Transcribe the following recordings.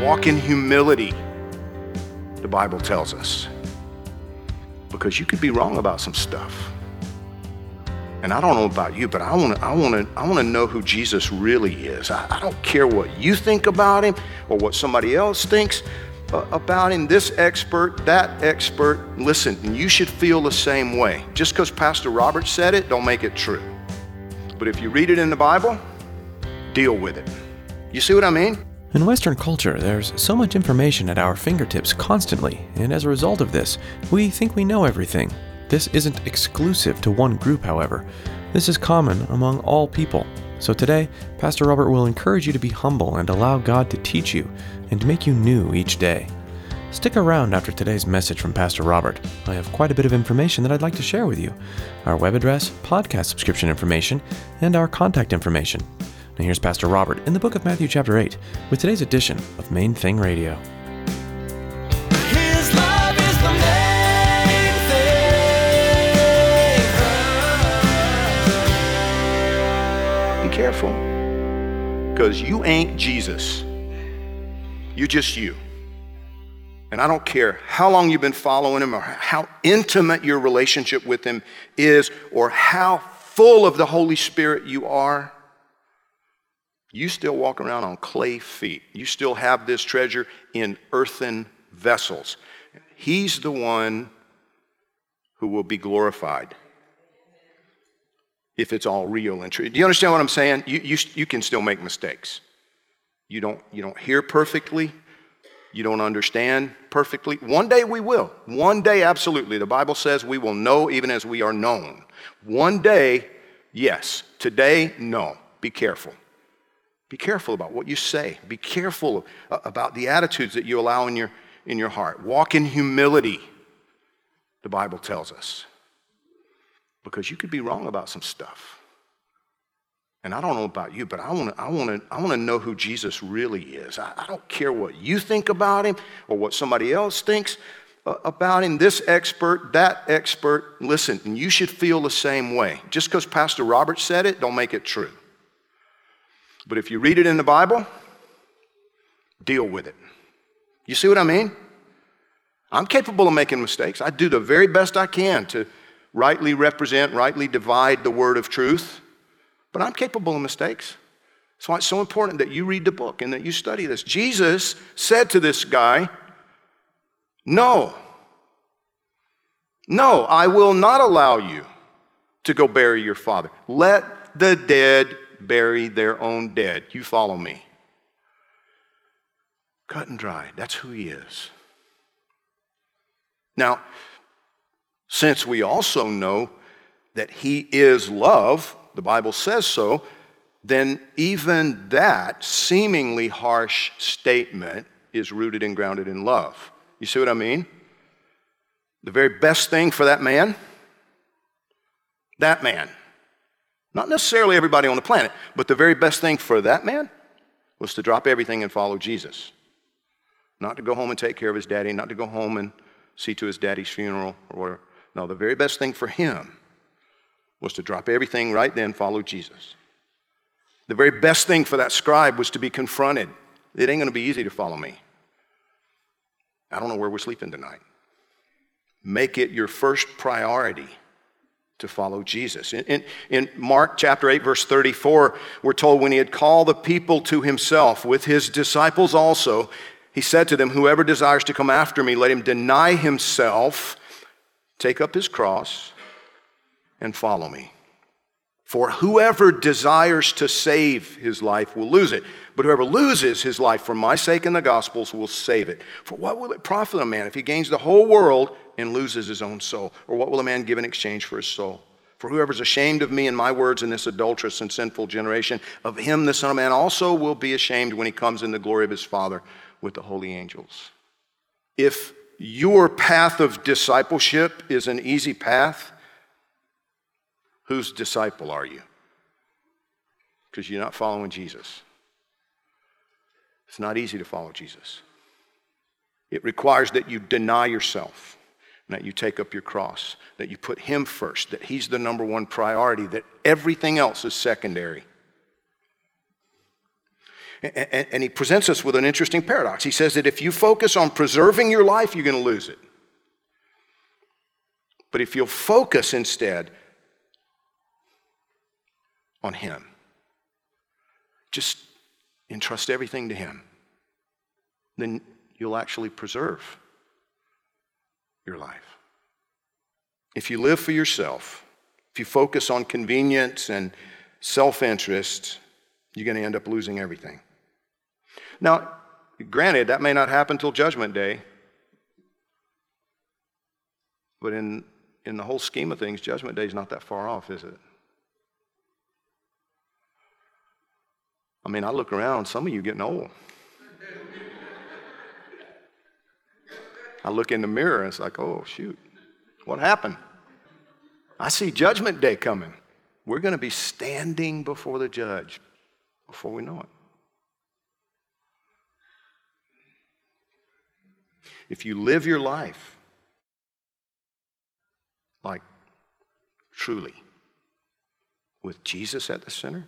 Walk in humility, the Bible tells us. Because you could be wrong about some stuff. And I don't know about you, but I want to I want to I want to know who Jesus really is. I, I don't care what you think about him or what somebody else thinks uh, about him, this expert, that expert. Listen, you should feel the same way. Just because Pastor Robert said it, don't make it true. But if you read it in the Bible, deal with it. You see what I mean? In Western culture, there's so much information at our fingertips constantly, and as a result of this, we think we know everything. This isn't exclusive to one group, however. This is common among all people. So today, Pastor Robert will encourage you to be humble and allow God to teach you and make you new each day. Stick around after today's message from Pastor Robert. I have quite a bit of information that I'd like to share with you our web address, podcast subscription information, and our contact information. Now, here's Pastor Robert in the book of Matthew, chapter 8, with today's edition of Main Thing Radio. Thing. Be careful. Because you ain't Jesus. You're just you. And I don't care how long you've been following him or how intimate your relationship with him is or how full of the Holy Spirit you are. You still walk around on clay feet. You still have this treasure in earthen vessels. He's the one who will be glorified if it's all real and true. Do you understand what I'm saying? You, you, you can still make mistakes. You don't, you don't hear perfectly. You don't understand perfectly. One day we will. One day, absolutely. The Bible says we will know even as we are known. One day, yes. Today, no. Be careful. Be careful about what you say. Be careful about the attitudes that you allow in your, in your heart. Walk in humility, the Bible tells us. Because you could be wrong about some stuff. And I don't know about you, but I want to I want to I want to know who Jesus really is. I, I, don't care what you think about him or what somebody else thinks uh, about him. This expert, that expert. Listen, and you should feel the same way. Just because Pastor Robert said it, don't make it true. But if you read it in the Bible, deal with it. You see what I mean? I'm capable of making mistakes. I do the very best I can to rightly represent, rightly divide the word of truth. But I'm capable of mistakes. That's why it's so important that you read the book and that you study this. Jesus said to this guy, No, no, I will not allow you to go bury your father. Let the dead bury their own dead. You follow me. Cut and dry. That's who he is. Now, since we also know that he is love, the Bible says so, then even that seemingly harsh statement is rooted and grounded in love. You see what I mean? The very best thing for that man, that man, not necessarily everybody on the planet, but the very best thing for that man was to drop everything and follow Jesus. Not to go home and take care of his daddy, not to go home and see to his daddy's funeral or whatever. No, the very best thing for him was to drop everything right then, follow Jesus. The very best thing for that scribe was to be confronted. It ain't going to be easy to follow me. I don't know where we're sleeping tonight. Make it your first priority to follow Jesus. In, in, in, Mark chapter 8, verse 34, we're told when he had called the people to himself with his disciples also, he said to them, Whoever desires to come after me, let him deny himself, take up his cross, and follow me. For whoever desires to save his life will lose it, but whoever loses his life for my sake and the gospel's will save it. For what will it profit a man if he gains the whole world and loses his own soul? Or what will a man give in exchange for his soul? For whoever is ashamed of me and my words in this adulterous and sinful generation, of him the Son of Man also will be ashamed when he comes in the glory of his Father with the holy angels. If your path of discipleship is an easy path, whose disciple are you? Because you're not following Jesus. It's not easy to follow Jesus. It requires that you deny yourself, that you take up your cross, that you put Him first, that He's the number one priority, that everything else is secondary. And, He presents us with an interesting paradox. He says that if you focus on preserving your life, you're going to lose it. But if you'll focus instead on Him, just entrust everything to Him, then you'll actually preserve your life. If you live for yourself, if you focus on convenience and self interest, you're going to end up losing everything. Now, granted, that may not happen till Judgment Day, but in, in the whole scheme of things, Judgment Day is not that far off, is it? I mean, I look around, some of you getting old. I look in the mirror and it's like, oh, shoot, what happened? I see Judgment Day coming. We're going to be standing before the judge before we know it. If you live your life like truly with Jesus at the center,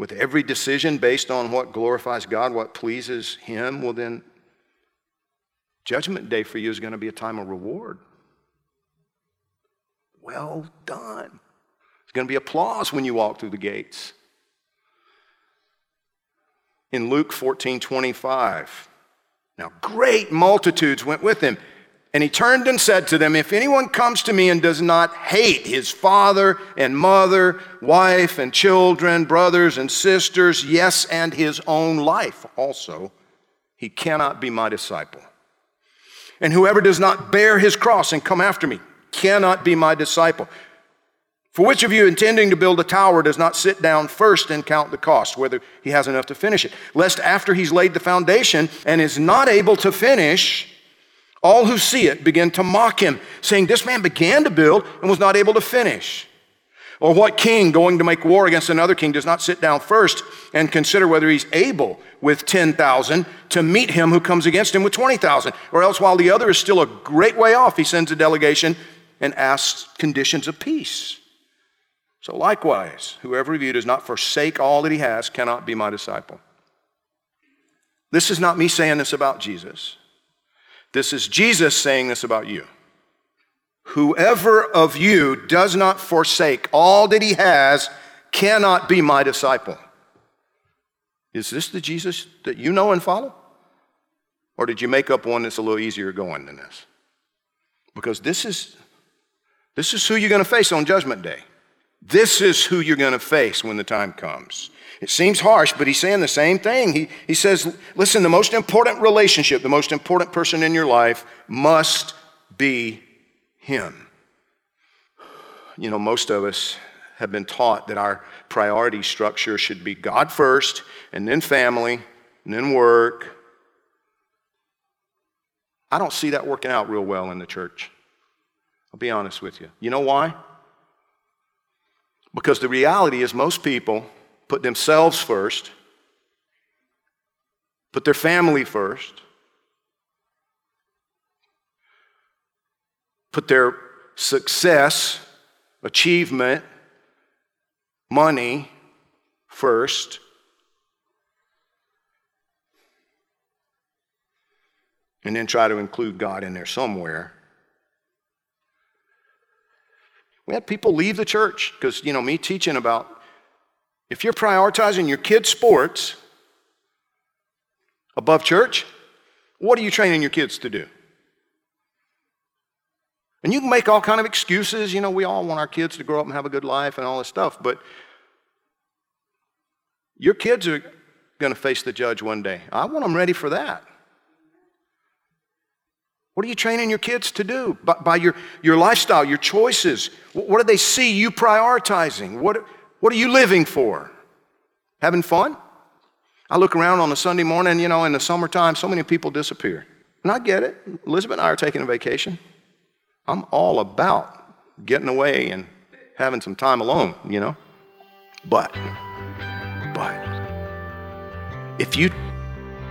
with every decision based on what glorifies God, what pleases Him, well, then Judgment Day for you is going to be a time of reward. Well done. There's going to be applause when you walk through the gates. In Luke 14 25, now great multitudes went with him and he turned and said to them, If anyone comes to me and does not hate his father and mother, wife and children, brothers and sisters, yes, and his own life also, he cannot be my disciple. And whoever does not bear his cross and come after me cannot be my disciple. For which of you intending to build a tower does not sit down first and count the cost, whether he has enough to finish it? Lest after he's laid the foundation and is not able to finish, all who see it begin to mock him, saying, This man began to build and was not able to finish. Or what king going to make war against another king does not sit down first and consider whether he's able with 10,000 to meet him who comes against him with 20,000? Or else, while the other is still a great way off, he sends a delegation and asks conditions of peace. So, likewise, whoever of you does not forsake all that he has cannot be my disciple. This is not me saying this about Jesus. This is Jesus saying this about you. Whoever of you does not forsake all that he has cannot be my disciple. Is this the Jesus that you know and follow? Or did you make up one that's a little easier going than this? Because this is, this is who you're going to face on Judgment Day. This is who you're going to face when the time comes. It seems harsh, but he's saying the same thing. He, he says, listen, the most important relationship, the most important person in your life must be him. You know, most of us have been taught that our priority structure should be God first, and then family, and then work. I don't see that working out real well in the church. I'll be honest with you. You know why? Because the reality is, most people put themselves first, put their family first, put their success, achievement, money first. And then try to include God in there somewhere. We had people leave the church because, you know, me teaching about if you're prioritizing your kids' sports above church, what are you training your kids to do? And you can make all kind of excuses. You know, we all want our kids to grow up and have a good life and all this stuff, but your kids are going to face the judge one day. I want them ready for that. What are you training your kids to do? By, by your, your lifestyle, your choices. What do they see you prioritizing? What, what are you living for? Having fun? I look around on a Sunday morning, you know, in the summertime, so many people disappear. And I get it. Elizabeth and I are taking a vacation. I'm all about getting away and having some time alone, you know. But, but, if you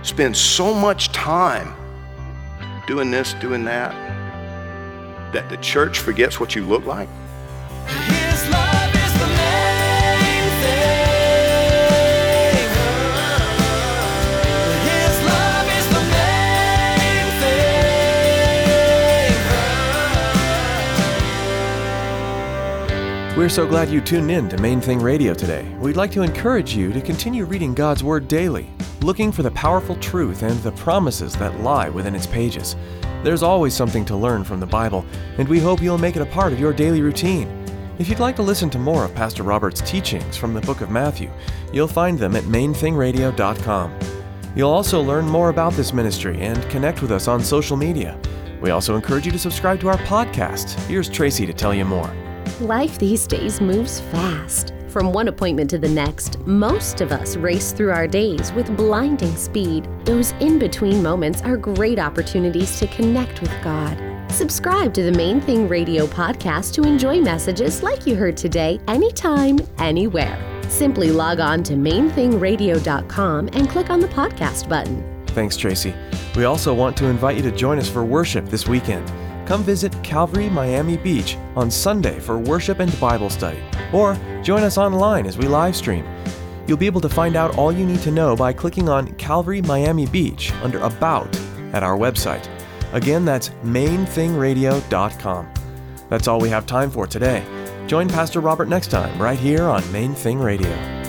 spend so much time doing this, doing that, that the church forgets what you look like, His love is the main thing. His love is the main thing. We're so glad you tuned in to Main Thing Radio today. We'd like to encourage you to continue reading God's Word daily, looking for the powerful truth and the promises that lie within its pages. There's always something to learn from the Bible, and we hope you'll make it a part of your daily routine. If you'd like to listen to more of Pastor Robert's teachings from the book of Matthew, you'll find them at mainthingradio.com. You'll also learn more about this ministry and connect with us on social media. We also encourage you to subscribe to our podcast. Here's Tracy to tell you more. Life these days moves fast. From one appointment to the next, most of us race through our days with blinding speed. Those in between moments are great opportunities to connect with God. Subscribe to the Main Thing Radio podcast to enjoy messages like you heard today, anytime, anywhere. Simply log on to mainthingradio.com and click on the podcast button. Thanks, Tracy. We also want to invite you to join us for worship this weekend. Come visit Calvary Miami Beach on Sunday for worship and Bible study, or join us online as we live stream. You'll be able to find out all you need to know by clicking on Calvary Miami Beach under About at our website. Again, that's mainthingradio.com. That's all we have time for today. Join Pastor Robert next time, right here on Main Thing Radio.